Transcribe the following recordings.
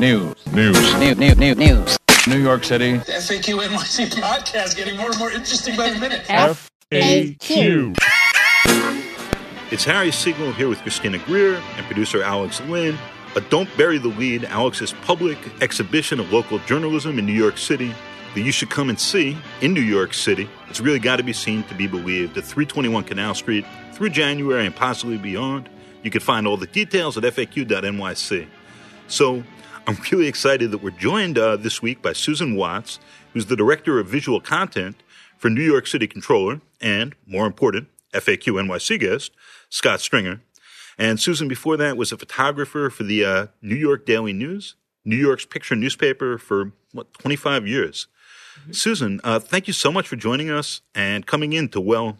News. News. News. News. News. News. New York City. The FAQ NYC podcast getting more and more interesting by the minute. FAQ. It's Harry Siegel here with Christina Greer and producer Alex Lynn. A Don't Bury the Lead, Alex's public exhibition of local journalism in New York City that you should come and see in New York City. It's really got to be seen to be believed at 321 Canal Street through January and possibly beyond. You can find all the details at faq.nyc. So I'm really excited that we're joined uh, this week by Susan Watts, who's the Director of Visual Content for New York City Controller and, more important, FAQ NYC guest, Scott Stringer. And Susan, before that, was a photographer for the uh, New York Daily News, New York's picture newspaper for, what, 25 years. Susan, uh, thank you so much for joining us and coming in to, well,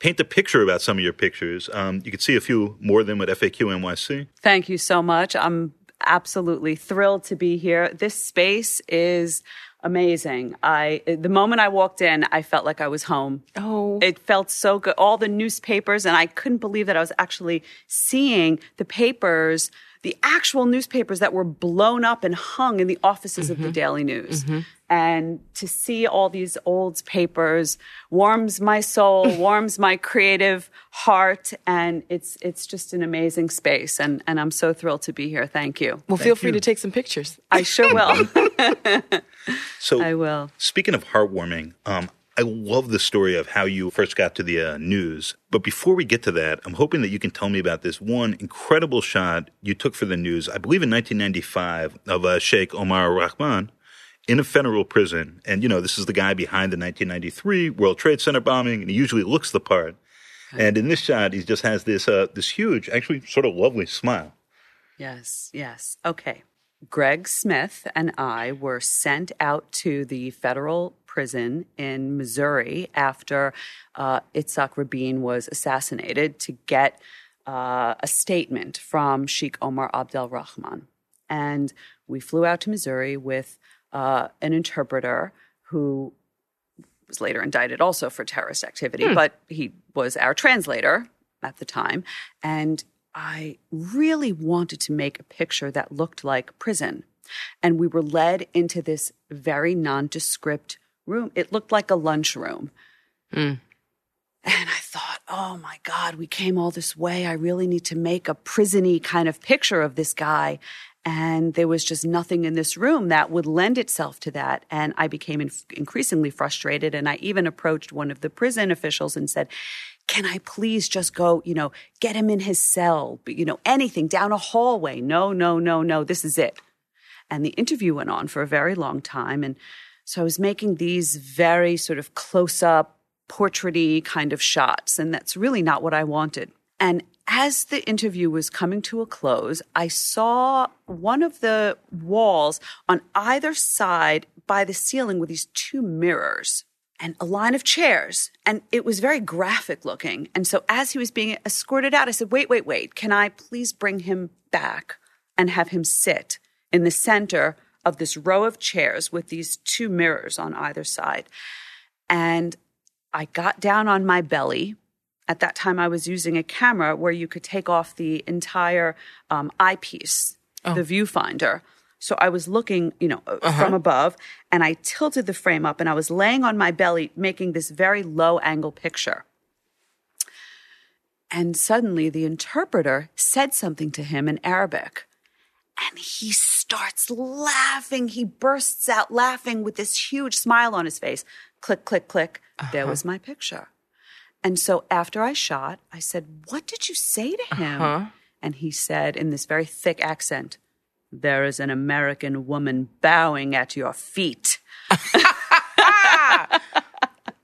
paint a picture about some of your pictures. Um, you can see a few more of them at FAQ NYC. Thank you so much. I'm absolutely thrilled to be here. This space is amazing. I the moment I walked in, I felt like I was home. Oh. It felt so good. All the newspapers and I couldn't believe that I was actually seeing the papers, the actual newspapers that were blown up and hung in the offices of the mm-hmm. Daily News. Mm-hmm. And to see all these old papers warms my soul, warms my creative heart, and it's it's just an amazing space. And and I'm so thrilled to be here. Thank you. Well, feel free to take some pictures. I sure will. So, I will. Speaking of heartwarming, um, I love the story of how you first got to the uh, news. But before we get to that, I'm hoping that you can tell me about this one incredible shot you took for the news, I believe in 1995, of uh, Sheikh Omar Rahman in a federal prison. And, you know, this is the guy behind the 1993 World Trade Center bombing, and he usually looks the part. And in this shot, he just has this uh, this huge, actually sort of lovely smile. Yes, yes. Okay. Greg Smith and I were sent out to the federal prison in Missouri after uh, Itzhak Rabin was assassinated to get uh, a statement from Sheikh Omar Abdel Rahman. And we flew out to Missouri with uh, an interpreter who was later indicted also for terrorist activity, but he was our translator at the time. And I really wanted to make a picture that looked like prison. And we were led into this very nondescript room. It looked like a lunchroom. And I thought, oh my God, we came all this way. I really need to make a prisony kind of picture of this guy. And there was just nothing in this room that would lend itself to that. And I became inf- increasingly frustrated. And I even approached one of the prison officials and said, can I please just go, you know, get him in his cell, but you know, anything down a hallway? No, no, no, no, this is it. And the interview went on for a very long time. And so I was making these very sort of close up, portraity kind of shots. And that's really not what I wanted. And as the interview was coming to a close, I saw one of the walls on either side by the ceiling with these two mirrors and a line of chairs. And it was very graphic looking. And so as he was being escorted out, I said, wait, wait, wait. Can I please bring him back and have him sit in the center of this row of chairs with these two mirrors on either side? And I got down on my belly. At that time, I was using a camera where you could take off the entire um, eyepiece, oh. the viewfinder. So I was looking, you know, uh, uh-huh. from above, and I tilted the frame up, and I was laying on my belly, making this very low angle picture. And suddenly, the interpreter said something to him in Arabic. And he starts laughing. He bursts out laughing with this huge smile on his face. Click, click, click. There uh-huh. was my picture. And so after I shot, I said, What did you say to him? And he said in this very thick accent, There is an American woman bowing at your feet.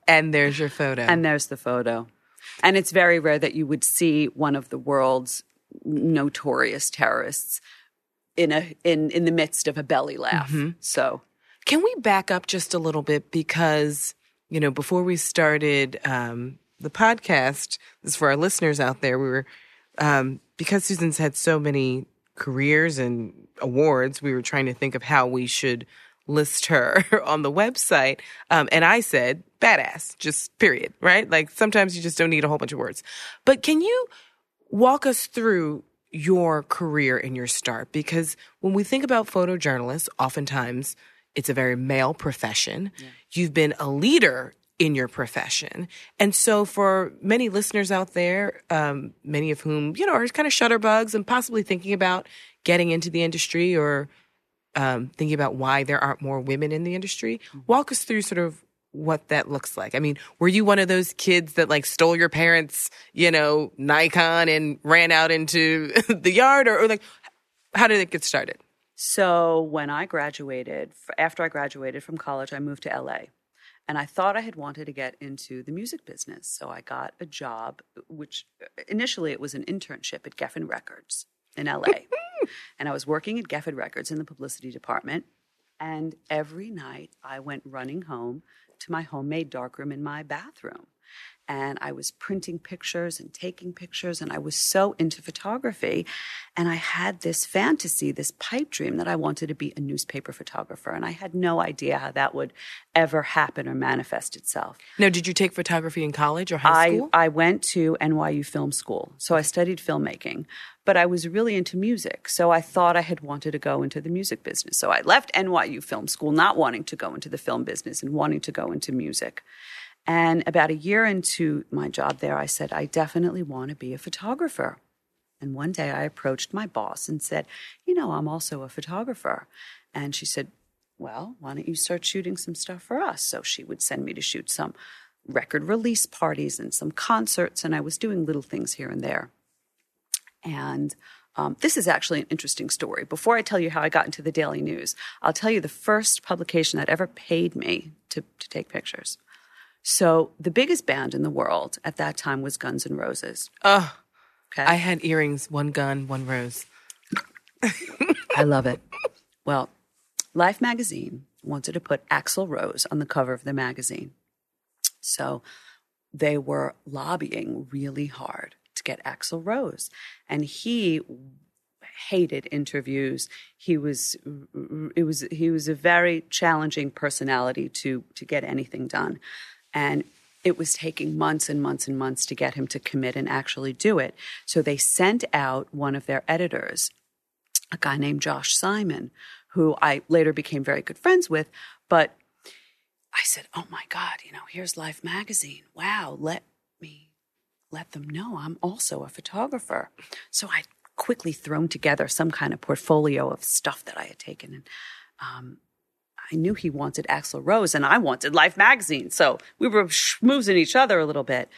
And there's your photo. And there's the photo. And it's very rare that you would see one of the world's notorious terrorists in a in in the midst of a belly laugh. So Can we back up just a little bit because you know before we started um, the podcast, this is for our listeners out there. We were um, because Susan's had so many careers and awards. We were trying to think of how we should list her on the website, um, and I said badass, just period. Right? Like sometimes you just don't need a whole bunch of words. But can you walk us through your career and your start? Because when we think about photojournalists, oftentimes it's a very male profession. You've been a leader in your profession. And so for many listeners out there, um, many of whom, you know, are kind of shutterbugs and possibly thinking about getting into the industry or um, thinking about why there aren't more women in the industry, walk us through sort of what that looks like. I mean, were you one of those kids that like stole your parents, you know, Nikon and ran out into the yard or, or like, how did it get started? So when I graduated, after I graduated from college, I moved to LA. And I thought I had wanted to get into the music business. So I got a job, which uh, initially it was an internship at Geffen Records in LA. and I was working at Geffen Records in the publicity department. And every night I went running home to my homemade darkroom in my bathroom. And I was printing pictures and taking pictures, and I was so into photography. And I had this fantasy, this pipe dream that I wanted to be a newspaper photographer. And I had no idea how that would ever happen or manifest itself. Now, did you take photography in college or high I, school? I went to NYU Film School, so I studied filmmaking, but I was really into music. So I thought I had wanted to go into the music business. So I left NYU Film School not wanting to go into the film business and wanting to go into music. And about a year into my job there, I said, I definitely want to be a photographer. And one day I approached my boss and said, You know, I'm also a photographer. And she said, Well, why don't you start shooting some stuff for us? So she would send me to shoot some record release parties and some concerts, and I was doing little things here and there. And um, this is actually an interesting story. Before I tell you how I got into the Daily News, I'll tell you the first publication that ever paid me to, to take pictures. So the biggest band in the world at that time was Guns N' Roses. oh, Okay, I had earrings, one gun, one rose. I love it. Well, Life magazine wanted to put Axl Rose on the cover of the magazine. So they were lobbying really hard to get Axl Rose. And he hated interviews. He was it was he was a very challenging personality to to get anything done. And it was taking months and months and months to get him to commit and actually do it. So they sent out one of their editors, a guy named Josh Simon, who I later became very good friends with. But I said, Oh my God, you know, here's Life magazine. Wow, let me let them know I'm also a photographer. So I quickly thrown together some kind of portfolio of stuff that I had taken. And um, I knew he wanted Axl Rose and I wanted Life magazine. So we were schmoozing each other a little bit.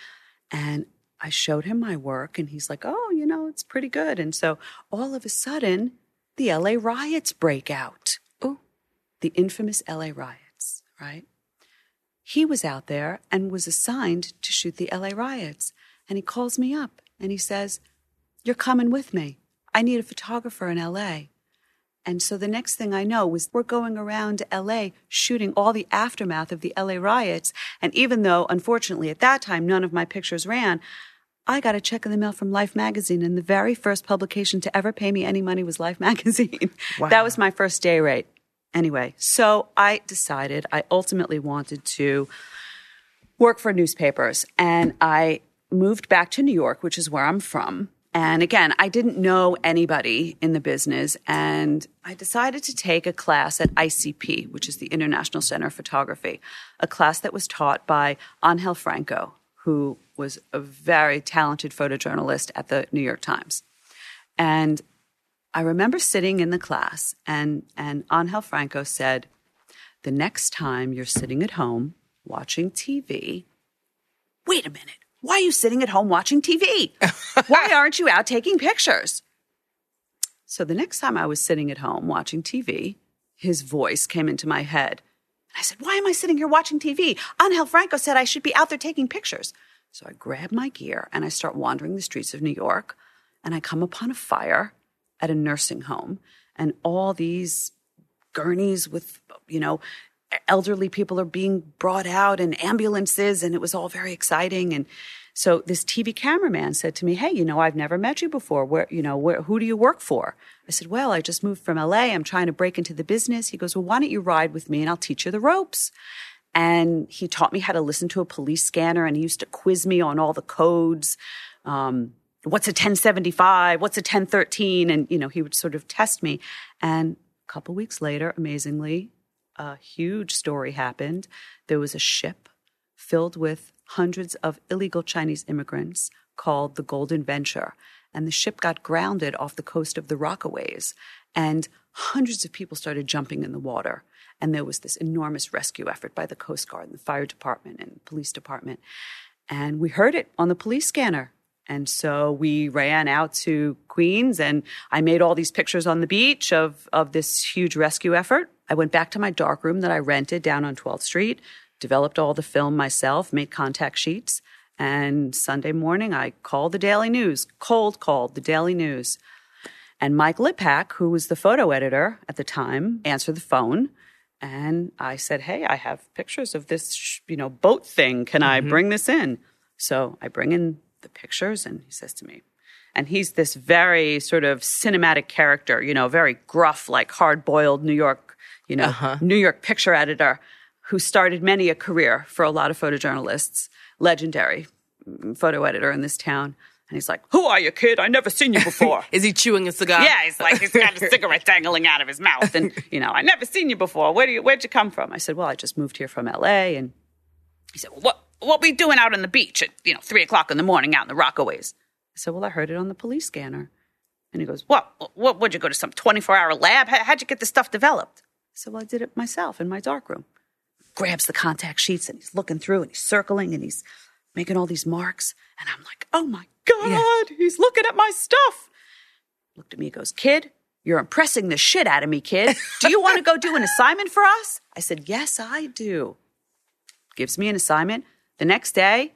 And I showed him my work and he's like, oh, you know, it's pretty good. And so all of a sudden, the LA riots break out. Ooh. The infamous LA riots, right? He was out there and was assigned to shoot the LA riots. And he calls me up and he says, You're coming with me. I need a photographer in LA. And so the next thing I know was we're going around LA shooting all the aftermath of the LA riots. And even though, unfortunately, at that time, none of my pictures ran, I got a check in the mail from Life magazine. And the very first publication to ever pay me any money was Life magazine. that was my first day rate. Anyway, so I decided I ultimately wanted to work for newspapers. And I moved back to New York, which is where I'm from. And again, I didn't know anybody in the business. And I decided to take a class at ICP, which is the International Center of Photography, a class that was taught by Angel Franco, who was a very talented photojournalist at the New York Times. And I remember sitting in the class, and, and Angel Franco said, The next time you're sitting at home watching TV, wait a minute. Why are you sitting at home watching TV? Why aren't you out taking pictures? So the next time I was sitting at home watching TV, his voice came into my head. I said, Why am I sitting here watching TV? Angel Franco said I should be out there taking pictures. So I grab my gear and I start wandering the streets of New York, and I come upon a fire at a nursing home, and all these gurneys with, you know, elderly people are being brought out and ambulances, and it was all very exciting. And so this TV cameraman said to me, "Hey, you know, I've never met you before. Where, you know, where, who do you work for?" I said, "Well, I just moved from LA. I'm trying to break into the business." He goes, "Well, why don't you ride with me and I'll teach you the ropes?" And he taught me how to listen to a police scanner, and he used to quiz me on all the codes. Um, what's a 1075? What's a 1013? And, you know, he would sort of test me. And a couple weeks later, amazingly, a huge story happened. There was a ship filled with hundreds of illegal Chinese immigrants called the Golden Venture. And the ship got grounded off the coast of the Rockaways. And hundreds of people started jumping in the water. And there was this enormous rescue effort by the Coast Guard and the fire department and the police department. And we heard it on the police scanner. And so we ran out to Queens and I made all these pictures on the beach of, of this huge rescue effort. I went back to my darkroom that I rented down on 12th Street, developed all the film myself, made contact sheets. And Sunday morning, I called the Daily News, cold called the Daily News. And Mike Lipack, who was the photo editor at the time, answered the phone. And I said, Hey, I have pictures of this, you know, boat thing. Can I mm-hmm. bring this in? So I bring in the pictures and he says to me, and he's this very sort of cinematic character, you know, very gruff, like hard boiled New York, you know, uh-huh. New York picture editor who started many a career for a lot of photojournalists, legendary photo editor in this town. And he's like, Who are you, kid? I never seen you before. Is he chewing a cigar? Yeah, he's like he's got a cigarette dangling out of his mouth, and you know, I never seen you before. Where do you where'd you come from? I said, Well, I just moved here from L.A. And he said, Well, what what you doing out on the beach at you know three o'clock in the morning out in the Rockaways? I said, Well, I heard it on the police scanner. And he goes, What? What? Would you go to some twenty four hour lab? How, how'd you get this stuff developed? Said, Well, I did it myself in my dark room. Grabs the contact sheets and he's looking through and he's circling and he's making all these marks. And I'm like, Oh my God, he's looking at my stuff looked at me goes, Kid, you're impressing the shit out of me, kid. Do you want to go do an assignment for us? I said, Yes, I do. Gives me an assignment. The next day,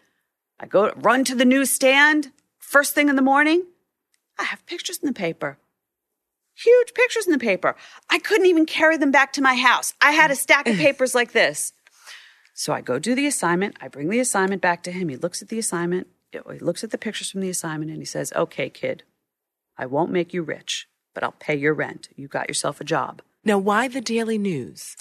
I go run to the newsstand. First thing in the morning, I have pictures in the paper. Huge pictures in the paper. I couldn't even carry them back to my house. I had a stack of papers like this. So I go do the assignment. I bring the assignment back to him. He looks at the assignment. He looks at the pictures from the assignment and he says, Okay, kid, I won't make you rich, but I'll pay your rent. You got yourself a job. Now, why the Daily News?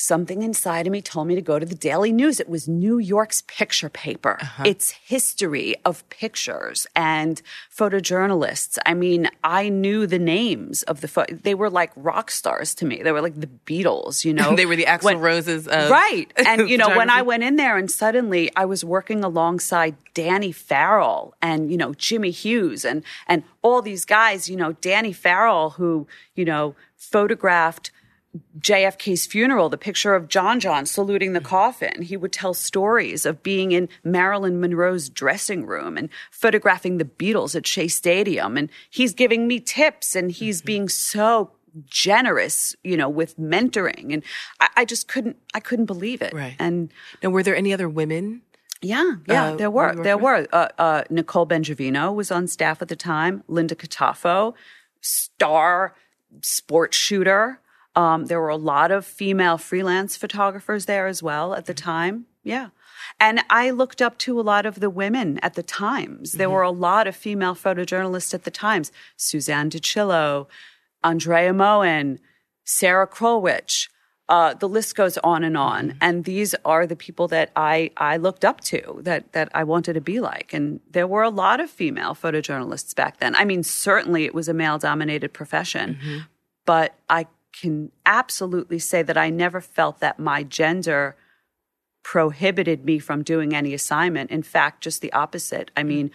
Something inside of me told me to go to the Daily News. It was New York's picture paper. Uh-huh. Its history of pictures and photojournalists. I mean, I knew the names of the pho- they were like rock stars to me. They were like the Beatles, you know. They were the Axl When- Roses of right and you know when i went in there and suddenly i was working alongside danny farrell and you know jimmy hughes and and all these guys you know danny farrell who you know photographed JFK's funeral, the picture of John John saluting the coffin. He would tell stories of being in Marilyn Monroe's dressing room and photographing the Beatles at Shea Stadium. And he's giving me tips and he's being so generous, you know, with mentoring. And I, I just couldn't, I couldn't believe it. Right. And Now, were there any other women? yeah, yeah, Uh, there were. There were. Uh, uh, Nicole Bengiveno was on staff at the time. Linda Cataffo, star sports shooter. Um, there were a lot of female freelance photographers there as well at the time. Yeah. And I looked up to a lot of the women at the Times. There were a lot of female photojournalists at the Times. Suzanne DeChillo, Andrea Mohin, Sara Krulwich. Uh, the list goes on and on. And these are the people that I, I looked up to, that, that I wanted to be like. And there were a lot of female photojournalists back then. I mean, certainly it was a male dominated profession, but I can absolutely say that I never felt that my gender prohibited me from doing any assignment. In fact, just the opposite. I mean,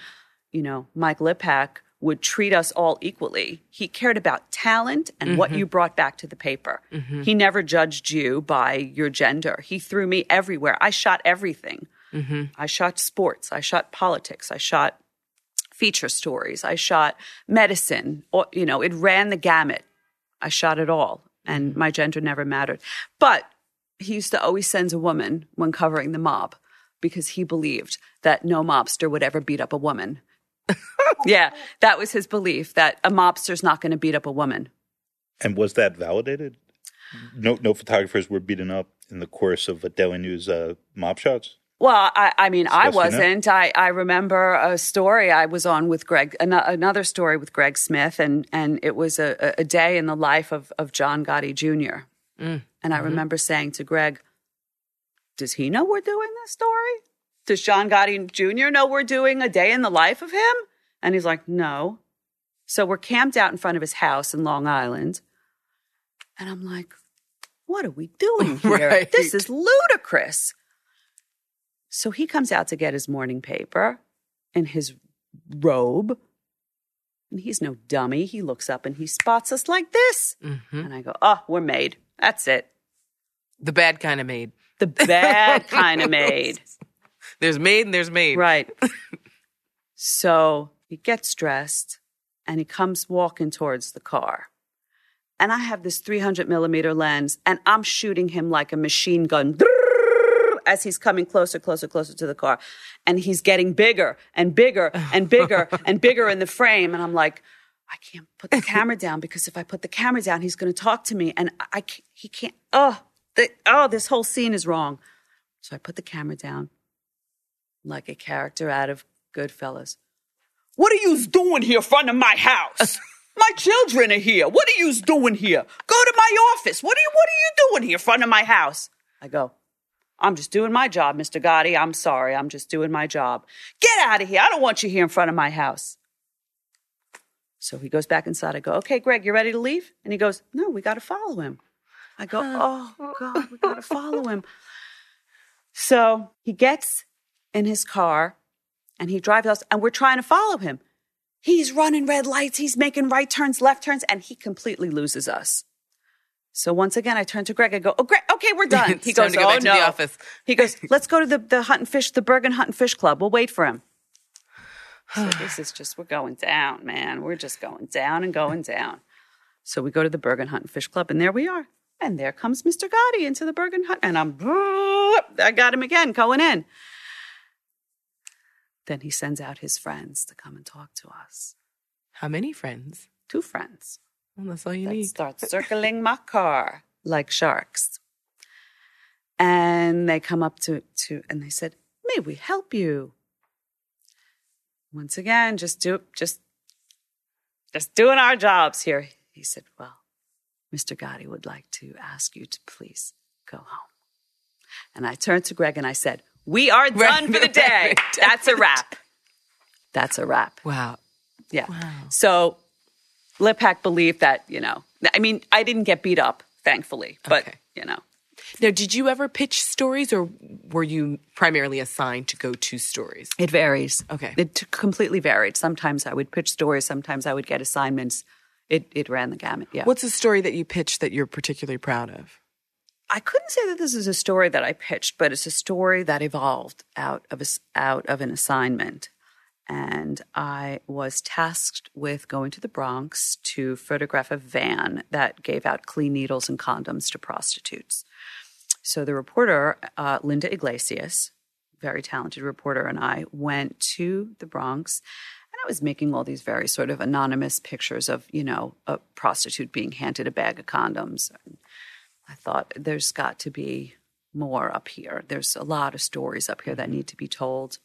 you know, Mike Lipack would treat us all equally. He cared about talent and what mm-hmm. you brought back to the paper. Mm-hmm. He never judged you by your gender. He threw me everywhere. I shot everything. Mm-hmm. I shot sports. I shot politics. I shot feature stories. I shot medicine. Or, you know, it ran the gamut. I shot it all, and my gender never mattered. But he used to always send a woman when covering the mob because he believed that no mobster would ever beat up a woman. yeah, that was his belief that a mobster's not going to beat up a woman. And was that validated? No, no photographers were beaten up in the course of a Daily News uh, mob shots. Well, I, I mean, I wasn't. I, I remember a story I was on with Greg, an- another story with Greg Smith, and, and it was a, a day in the life of, of John Gotti Jr. Mm, And I mm-hmm. remember saying to Greg, Does he know we're doing this story? Does John Gotti Jr. know we're doing a day in the life of him? And he's like, No. So we're camped out in front of his house in Long Island. And I'm like, What are we doing here? Right. This is ludicrous. So he comes out to get his morning paper in his robe. And he's no dummy. He looks up and he spots us like this. Mm-hmm. And I go, Oh, we're made. That's it. The bad kind of maid. The bad kind of made. There's maid and there's maid. Right. so he gets dressed and he comes walking towards the car. And I have this 300 millimeter lens and I'm shooting him like a machine gun as he's coming closer, closer, closer to the car. And he's getting bigger and bigger and bigger and bigger in the frame. And I'm like, I can't put the camera down because if I put the camera down, he's going to talk to me. And I can't, he can't, oh, the, oh, this whole scene is wrong. So I put the camera down like a character out of Goodfellas. What are you doing here in front of my house? My children are here. What are you doing here? Go to my office. What are you what are you doing here in front of my house? I go, I'm just doing my job, Mr. Gotti. I'm sorry. I'm just doing my job. Get out of here. I don't want you here in front of my house. So he goes back inside. I go, okay, Greg, you ready to leave? And he goes, no, we got to follow him. I go, oh, God, we got to follow him. So he gets in his car and he drives us, and we're trying to follow him. He's running red lights, he's making right turns, left turns, and he completely loses us. So once again, I turn to Greg. I go, "Oh, Greg, okay, we're done." He goes, to go "Oh back to no." the office. He goes, "Let's go to the the Hunt and Fish, the Bergen Hunt and Fish Club. We'll wait for him." So this is just we're going down, man. We're just going down and going down. So we go to the Bergen Hunt and Fish Club, and there we are. And there comes Mr. Gotti into the Bergen Hunt, and I'm, I got him again going in. Then he sends out his friends to come and talk to us. How many friends? Two friends Well, that's all you that need. start circling my car like sharks. And they come up to, to and they said, May we help you? Once again, just do just just doing our jobs here. He said, Well, Mr. Gotti would like to ask you to please go home. And I turned to Greg and I said, We are done for the day. That's a wrap. That's a wrap. Wow. Yeah. Wow. So Lipack believed that, you know, I mean, I didn't get beat up, thankfully, but, Okay. you know, Now, did you ever pitch stories or were you primarily assigned to go to stories? it varies. Okay. It t- completely varied. Sometimes I would pitch stories, sometimes I would get assignments. It, it ran the gamut. Yeah. What's a story that you pitched that you're particularly proud of? I couldn't say that this is a story that I pitched, but it's a story that evolved out of a, s- out of an assignment. And I was tasked with going to the Bronx to photograph a van that gave out clean needles and condoms to prostitutes. So the reporter, uh, Linda Iglesias, very talented reporter, and I went to the Bronx, and I was making all these very sort of anonymous pictures of, you know, a prostitute being handed a bag of condoms. I thought there's got to be more up here. There's a lot of stories up here that need to be told.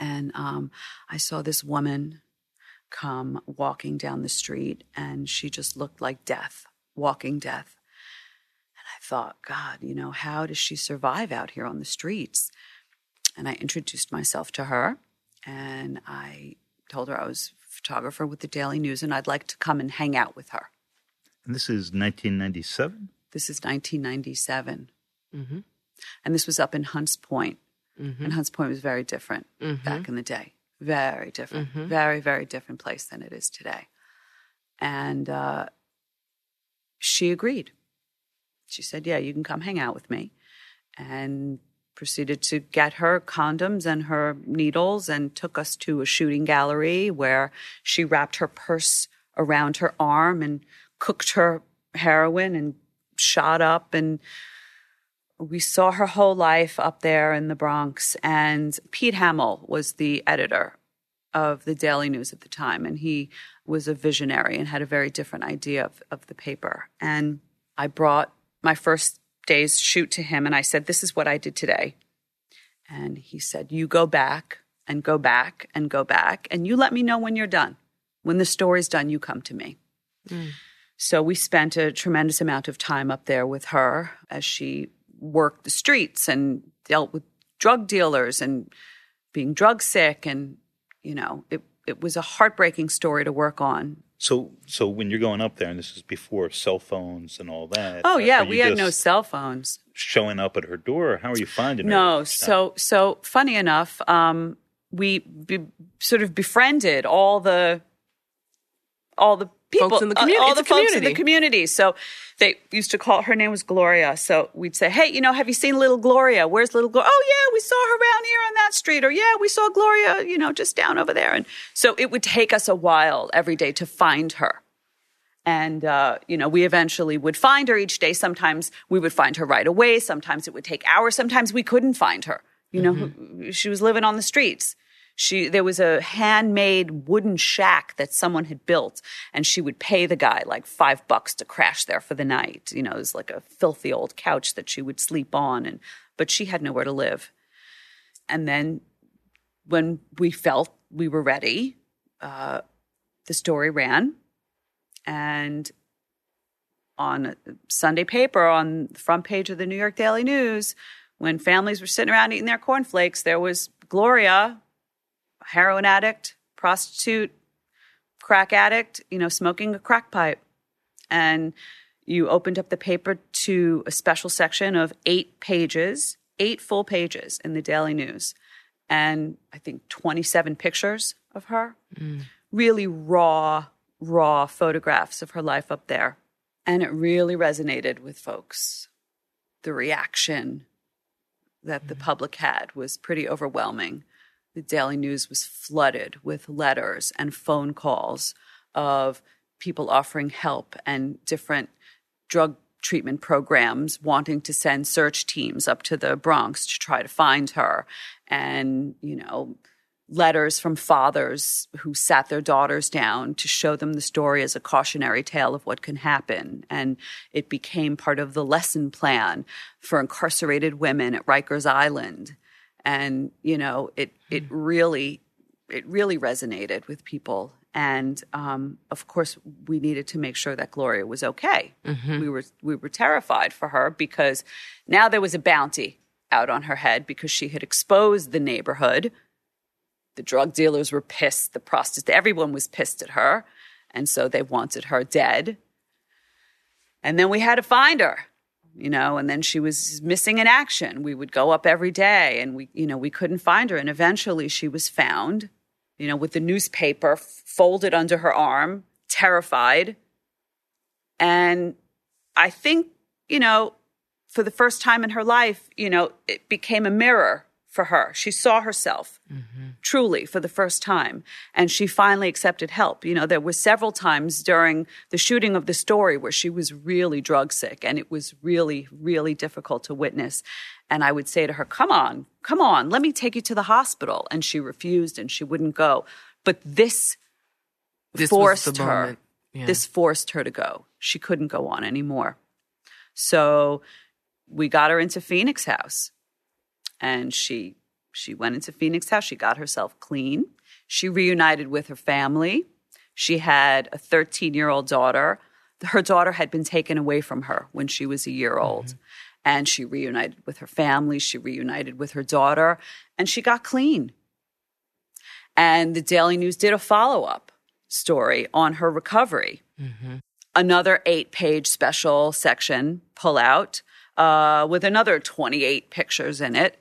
And um, I saw this woman come walking down the street, and she just looked like death, walking death. And I thought, God, you know, how does she survive out here on the streets? And I introduced myself to her, and I told her I was a photographer with the Daily News, and I'd like to come and hang out with her. And this is 1997. This is 1997. Mm-hmm. And this was up in Hunts Point. Mm-hmm. And Hunts Point was very different back in the day. Very different. Mm-hmm. Very, very different place than it is today. And uh, she agreed. She said, Yeah, you can come hang out with me. And proceeded to get her condoms and her needles and took us to a shooting gallery where she wrapped her purse around her arm and cooked her heroin and shot up and we saw her whole life up there in the Bronx. And Pete Hamill was the editor of the Daily News at the time, and he was a visionary and had a very different idea of, of the paper. And I brought my first day's shoot to him, and I said, This is what I did today. And he said, You go back and go back and go back, and you let me know when you're done. When the story's done, you come to me. Mm. So we spent a tremendous amount of time up there with her as she worked the streets and dealt with drug dealers and being drug sick and you know it it was a heartbreaking story to work on. So, so when you're going up there, and this is before cell phones and all that. Oh yeah, we had no cell phones. showing up at her door. How are you finding her? No, so so funny enough, um, we be, sort of befriended all the all the people Folks in the uh, all it's the folks in the community. community. So they used to call her name was Gloria. So we'd say, "Hey, you know, have you seen little Gloria? Where's little Gloria? Oh yeah, we saw her around here on that street, or yeah, we saw Gloria, you know, just down over there." And so it would take us a while every day to find her. And, uh, you know, we eventually would find her each day. Sometimes we would find her right away. Sometimes it would take hours. Sometimes we couldn't find her. You know, who- she was living on the streets. She, there was a handmade wooden shack that someone had built, and she would pay the guy like five bucks to crash there for the night. You know, it was like a filthy old couch that she would sleep on, and but she had nowhere to live. And then, when we felt we were ready, uh, the story ran and on Sunday paper on the front page of the New York Daily News, when families were sitting around eating their cornflakes, there was Gloria, heroin addict, prostitute, crack addict, you know, smoking a crack pipe. And you opened up the paper to a special section of eight pages, eight full pages in the Daily News, and I think 27 pictures of her. Mm. Really raw, raw photographs of her life up there. And it really resonated with folks. The reaction that the mm. public had was pretty overwhelming. The Daily News was flooded with letters and phone calls of people offering help and different drug treatment programs wanting to send search teams up to the Bronx to try to find her. And, you know, letters from fathers who sat their daughters down to show them the story as a cautionary tale of what can happen. And it became part of the lesson plan for incarcerated women at Rikers Island. And, you know, it, it really, it really resonated with people. And um, of course, we needed to make sure that Gloria was okay. We were we were terrified for her because now there was a bounty out on her head because she had exposed the neighborhood. The drug dealers were pissed. The prostitutes everyone was pissed at her. And so they wanted her dead. And then we had to find her you know and then she was missing in action. We would go up every day and we you know we couldn't find her. And eventually she was found you know with the newspaper folded under her arm terrified. And i think you know for the first time in her life you know it became a mirror for her. She saw herself truly for the first time and she finally accepted help. You know there were several times during the shooting of the story where she was really drug sick and it was really really difficult to witness. And i would say to her come on come on let me take you to the hospital. And she refused and she wouldn't go. But this, This forced her. Yeah. this forced her to go. She couldn't go on anymore. So we got her into phoenix house and she she went into Phoenix House. She got herself clean. She reunited with her family. She had a 13 year old daughter. Her daughter had been taken away from her when she was a year old. And she reunited with her family. She reunited with her daughter. And she got clean. And the Daily News did a follow up story on her recovery. Mm-hmm. Another eight page special section pull out uh, with another 28 pictures in it.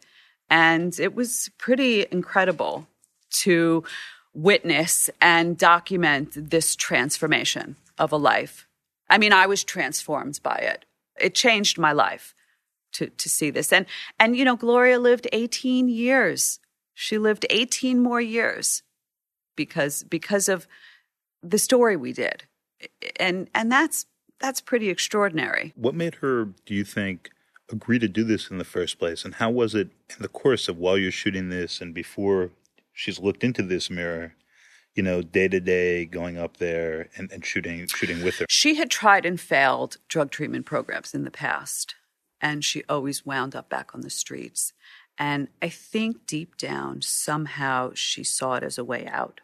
And it was pretty incredible to witness and document this transformation of a life. I mean, I was transformed by it. It changed my life to, to see this. And, and, you know, Gloria lived 18 years. She lived 18 more years because, because of the story we did. And, and that's, that's pretty extraordinary. What made her, do you think, agree to do this in the first place? And how was it in the course of while you're shooting this and before she's looked into this mirror, you know, day to day going up there and, and shooting shooting with her? She had tried and failed drug treatment programs in the past, and she always wound up back on the streets. And I think deep down, somehow she saw it as a way out.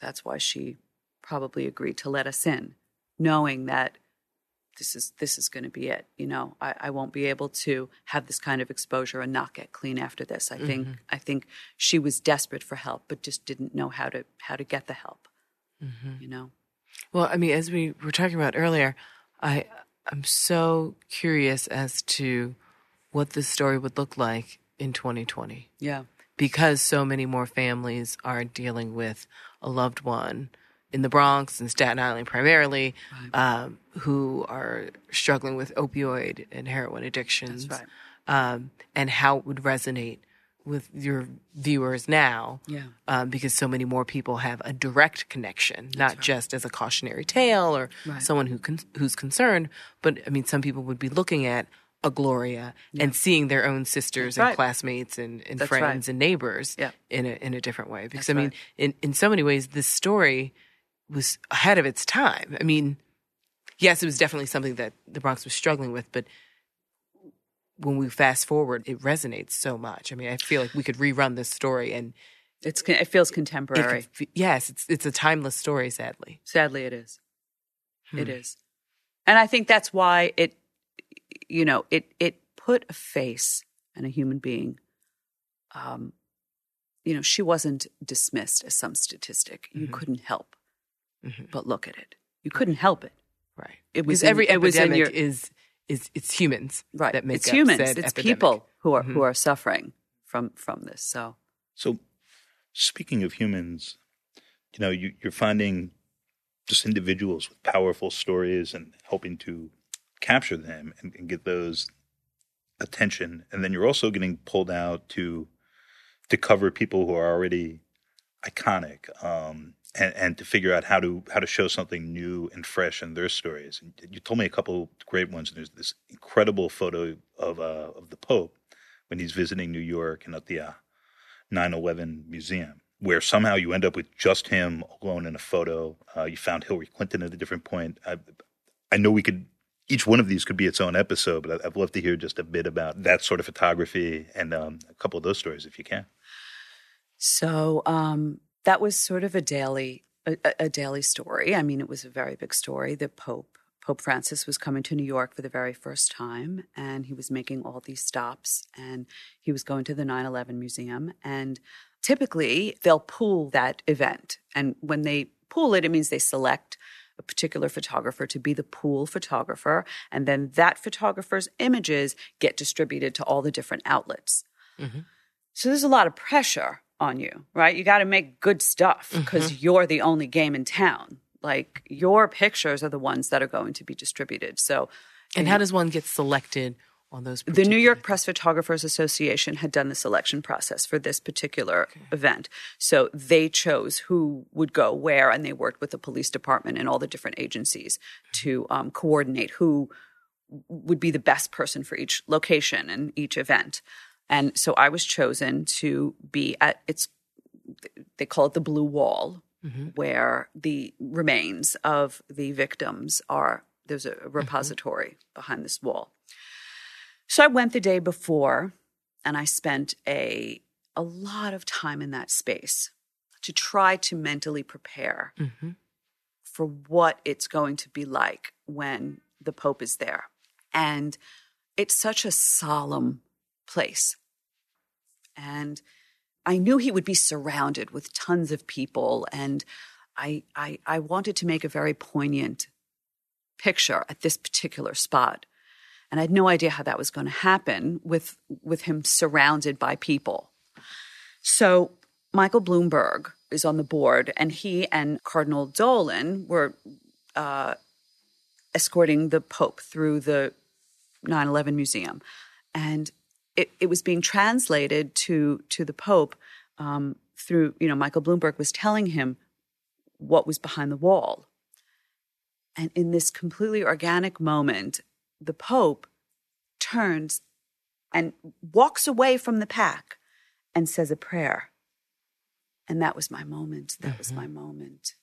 That's why she probably agreed to let us in, knowing that this is this is going to be it. You know, I, I won't be able to have this kind of exposure and not get clean after this. I think mm-hmm. I think she was desperate for help, but just didn't know how to how to get the help. Mm-hmm. You know, Well, I mean, as we were talking about earlier, I I'm so curious as to what this story would look like in 2020 yeah, because so many more families are dealing with a loved one in the Bronx and Staten Island primarily, um, who are struggling with opioid and heroin addictions, right. um, and how it would resonate with your viewers now, Yeah. um, because so many more people have a direct connection, not just as a cautionary tale or Right. someone who con- who's concerned, but I mean, some people would be looking at a Gloria and seeing their own sisters That's and right. classmates and, and friends right. and neighbors Yeah. in a in a different way. Because That's I mean, right. in in so many ways, this story was ahead of its time. I mean, yes, it was definitely something that the Bronx was struggling with, but when we fast forward, it resonates so much. I mean, I feel like we could rerun this story and it's it feels it contemporary. could yes, it's it's a timeless story. Sadly, Sadly, it is. It Hmm. is, and I think that's why it, you know, it it put a face and a human being. Um, you know, she wasn't dismissed as some statistic. You Mm-hmm. couldn't help but look at it. You couldn't help it. right? It was because in- every it was in epidemic your- is is it's humans Right. that make it's up humans. said It's epidemic. people who are who Mhm. are suffering from from this. So So, speaking of humans, you know, you, you're finding just individuals with powerful stories and helping to capture them and, and get those attention, and then you're also getting pulled out to to cover people who are already iconic, um, and, and to figure out how to how to show something new and fresh in their stories. And you told me a couple great ones. And there's this incredible photo of uh, of the Pope when he's visiting New York and at the uh, 9/11 museum, where somehow you end up with just him alone in a photo. Uh, you found Hillary Clinton at a different point. I, I know we could. Each one of these could be its own episode, but I'd, love to hear just a bit about that sort of photography and um, a couple of those stories, if you can. So um, that was sort of a daily a, a- daily story. I mean, it was a very big story. The Pope Pope Francis was coming to New York for the very first time, and he was making all these stops, and he was going to the 9/11 museum. And typically, they'll pool that event, and when they pool it, it means they select a particular photographer to be the pool photographer, and then that photographer's images get distributed to all the different outlets. Mm-hmm. So there's a lot of pressure on you, right? You got to make good stuff because you're the only game in town. Like your pictures are the ones that are going to be distributed. So And how does one get selected on those? the New York Press Photographers Association had done the selection process for this particular event. So they chose who would go where, and they worked with the police department and all the different agencies to um, coordinate who would be the best person for each location and each event. And so I was chosen to be at its, they call it the Blue Wall, mm-hmm. where the remains of the victims are. There's a mm-hmm. repository behind this wall. So I went the day before and I spent a a lot of time in that space to try to mentally prepare mm-hmm. for what it's going to be like when the pope is there. And it's such a solemn place. And I knew he would be surrounded with tons of people and I I I wanted to make a very poignant picture at this particular spot and I had no idea how that was going to happen with with him surrounded by people. So Michael Bloomberg is on the board, and he and Cardinal Dolan were uh, escorting the Pope through the 9/11 museum, and it, it was being translated to to the Pope um, through you know Michael Bloomberg was telling him what was behind the wall. And in this completely organic moment, the Pope turns and walks away from the pack and says a prayer. And that was my moment. That was my moment.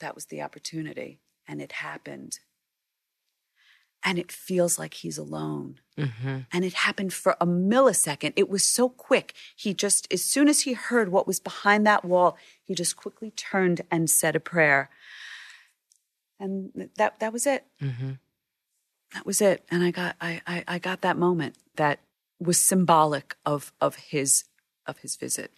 That was the opportunity. And it happened. And it feels like he's alone. And it happened for a millisecond. It was so quick. He just, as soon as he heard what was behind that wall, he just quickly turned and said a prayer. And that, that was it. that was it. And I got I, I, I got that moment that was symbolic of of his of his visit.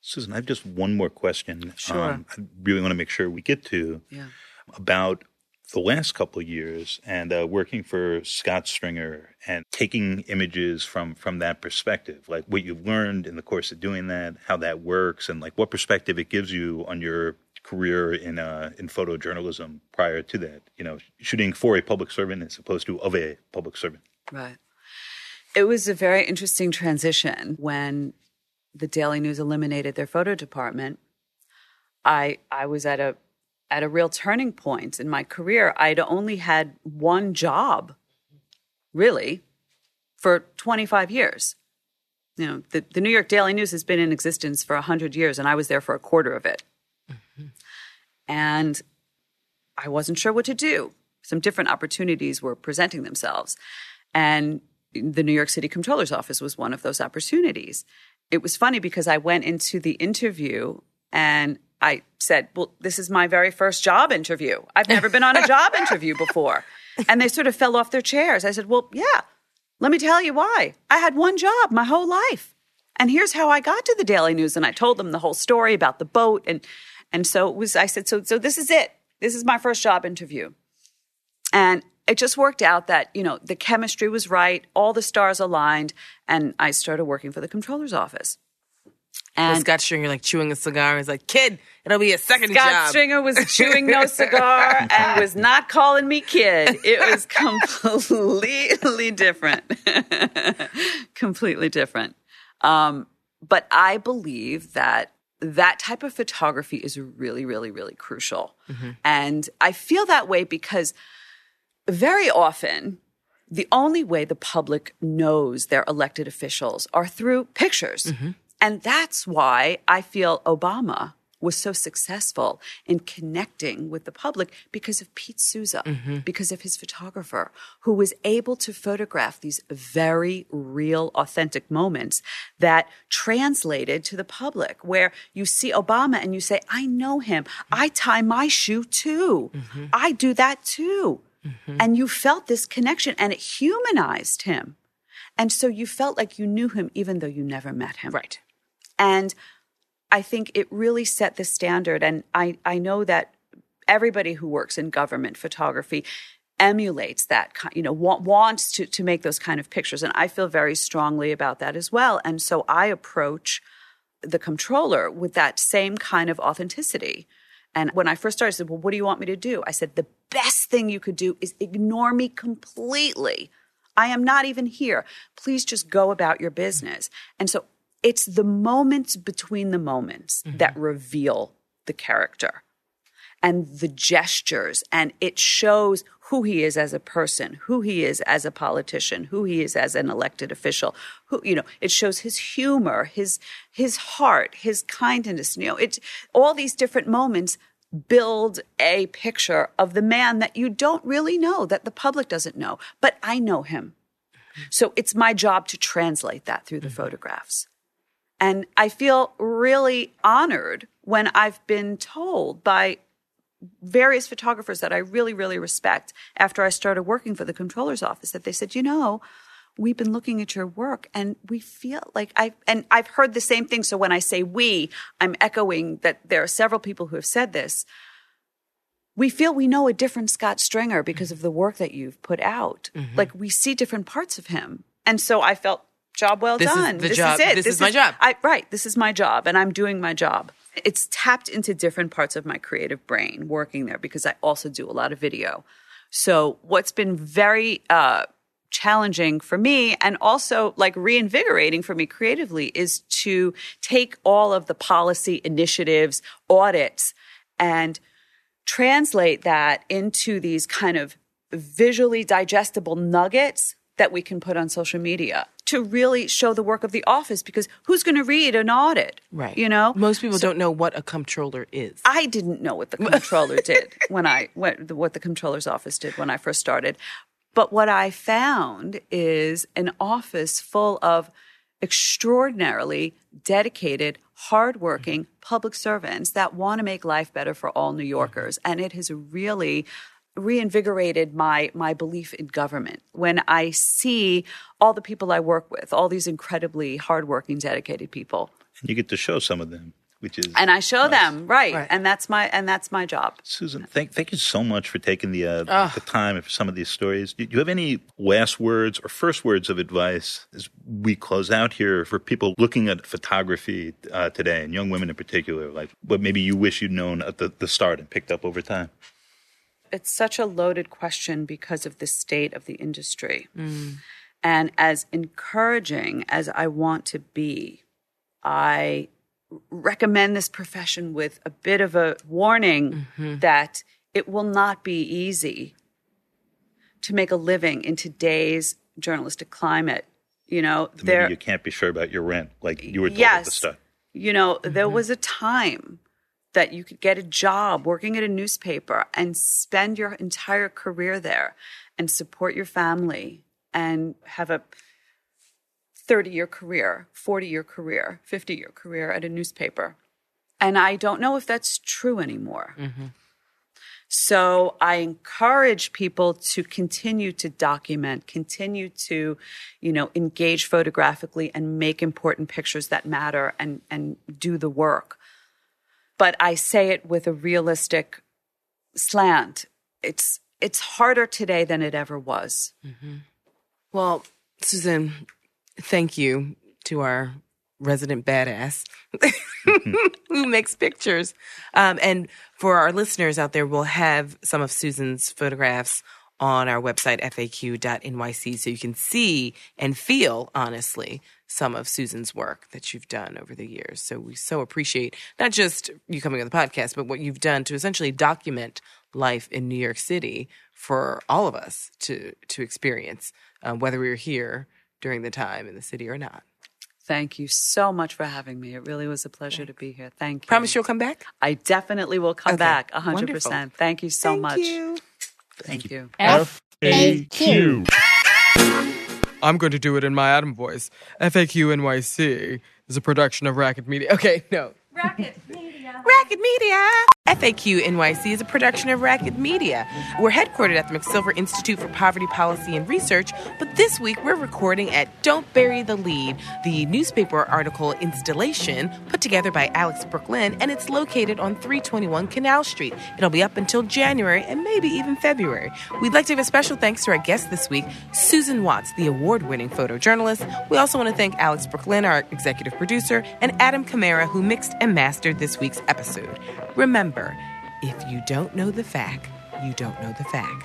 Susan, I have just one more question. Um, Sure. I really want to make sure we get to Yeah. about the last couple of years and uh, working for Scott Stringer and taking images from from that perspective, like what you've learned in the course of doing that, how that works, and like what perspective it gives you on your career in uh, in photojournalism prior to that. You know, shooting for a public servant as opposed to of a public servant. Right. It was a very interesting transition when the Daily News eliminated their photo department. I I was at a at a real turning point in my career. I'd only had one job, really, for 25 years. You know, the, the New York Daily News has been in existence for 100 years, and I was there for a quarter of it. Mm-hmm. And I wasn't sure what to do. Some different opportunities were presenting themselves. And the New York City Comptroller's Office was one of those opportunities. It was funny because I went into the interview and I said, Well, this is my very first job interview. I've never been on a job interview before. And they sort of fell off their chairs. I said, Well, yeah, let me tell you why. I had one job my whole life. And here's how I got to the Daily News. And I told them the whole story about the boat. And and so it was, I said, so so this is it. This is my first job interview. And it just worked out that, you know, the chemistry was right, all the stars aligned, and I started working for the controller's office. And Scott Stringer like chewing a cigar. He's like, "Kid, it'll be a second Scott job." Stringer was chewing no cigar and was not calling me kid. It was completely different. completely different. Um, but I believe that that type of photography is really, really, really crucial. And I feel that way because very often the only way the public knows their elected officials are through pictures. And that's why I feel Obama was so successful in connecting with the public because of Pete Souza, mm-hmm. because of his photographer, who was able to photograph these very real, authentic moments that translated to the public, where you see Obama and you say, I know him. I tie my shoe too. Mm-hmm. I do that too. Mm-hmm. And you felt this connection and it humanized him. And so you felt like you knew him even though you never met him. Right. And I think it really set the standard. And I, I know that everybody who works in government photography emulates that, you know, wa- wants to, to make those kind of pictures. And I feel very strongly about that as well. And so I approach the controller with that same kind of authenticity. And when I first started, I said, Well, what do you want me to do? I said, The best thing you could do is ignore me completely. I am not even here. Please just go about your business. And so it's the moments between the moments mm-hmm. that reveal the character and the gestures and it shows who he is as a person who he is as a politician who he is as an elected official who you know it shows his humor his his heart his kindness you know it's all these different moments build a picture of the man that you don't really know that the public doesn't know but i know him. Mm-hmm. So it's my job to translate that through the mm-hmm. photographs and I feel really honored when I've been told by various photographers that I really, really respect after I started working for the controller's office that they said, you know, we've been looking at your work and we feel like I, and I've heard the same thing. So when I say we, I'm echoing that there are several people who have said this. We feel we know a different Scott Stringer because of the work that you've put out. Mm-hmm. Like we see different parts of him. And so I felt job well This is done. the this job- is it. this is my job. I, right. This is my job, and I'm doing my job. It's tapped into different parts of my creative brain working there because I also do a lot of video. So, what's been very uh, challenging for me and also like reinvigorating for me creatively is to take all of the policy initiatives, audits, and translate that into these kind of visually digestible nuggets that we can put on social media to really show the work of the office because who's going to read an audit? Right. You know? most people don't know what a comptroller is. I didn't know what the comptroller did when I what, what the comptroller's office did when I first started. But what I found is an office full of extraordinarily dedicated, hardworking mm-hmm. public servants that want to make life better for all New mm-hmm. Yorkers. And it has really reinvigorated my my belief in government when I see all the people I work with, all these incredibly hardworking, dedicated people, And you get to show some of them, which is and I show nice. them right, Right. and that's my and that's my job. Susan, thank thank you so much for taking the uh, Ah. the time for some of these stories. Do you have any last words or first words of advice as we close out here for people looking at photography uh, today and young women in particular? Like what maybe you wish you'd known at the, the start and picked up over time. It's such a loaded question because of the state of the industry. Mm. And as encouraging as I want to be, I recommend this profession with a bit of a warning mm-hmm. that it will not be easy to make a living in today's journalistic climate. You know, Maybe there you can't be sure about your rent, like you were told at the yes start. you know there mm-hmm. was a time that you could get a job working at a newspaper and spend your entire career there and support your family and have a 30 year career 40 year career 50 year career at a newspaper. And i don't know if that's true anymore. Mm-hmm. So I encourage people to continue to document, continue to, you know, engage photographically and make important pictures that matter and, and do the work. But I say it with a realistic slant. It's it's harder today than it ever was. Well, Susan, thank you to our resident badass who makes pictures. Um, and for our listeners out there, we'll have some of Susan's photographs on our website, faq.nyc, so you can see and feel, honestly, some of Susan's work that you've done over the years. So we so appreciate not just you coming on the podcast, but what you've done to essentially document life in New York City for all of us to to experience, um, whether we were here during the time in the city or not. Thank you so much for having me. It really was a pleasure to be here. Thank you. Promise you'll come back. I definitely will come Okay. back 100%. Wonderful. Thank you so Thank much. you. Thank you. FAQ. I'm going to do it in my Adam voice. FAQ NYC is a production of Racket Media. Okay, no. Racket Media. RACID Media. FAQ NYC is a production of Racket Media. We're headquartered at the McSilver Institute for Poverty Policy and Research, but this week we're recording at Don't Bury the Lead, the newspaper article installation put together by Alex Brook Lynn, and it's located on 321 Canal Street. It'll be up until January and maybe even February. We'd like to give a special thanks to our guest this week, Susan Watts, the award winning photojournalist. We also want to thank Alex Brook Lynn, our executive producer, and Adam Kamara, who mixed and mastered this week's episode. Remember, if you don't know the fact, you don't know the fact.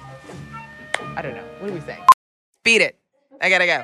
I don't know. What do we say? Beat it. I gotta go.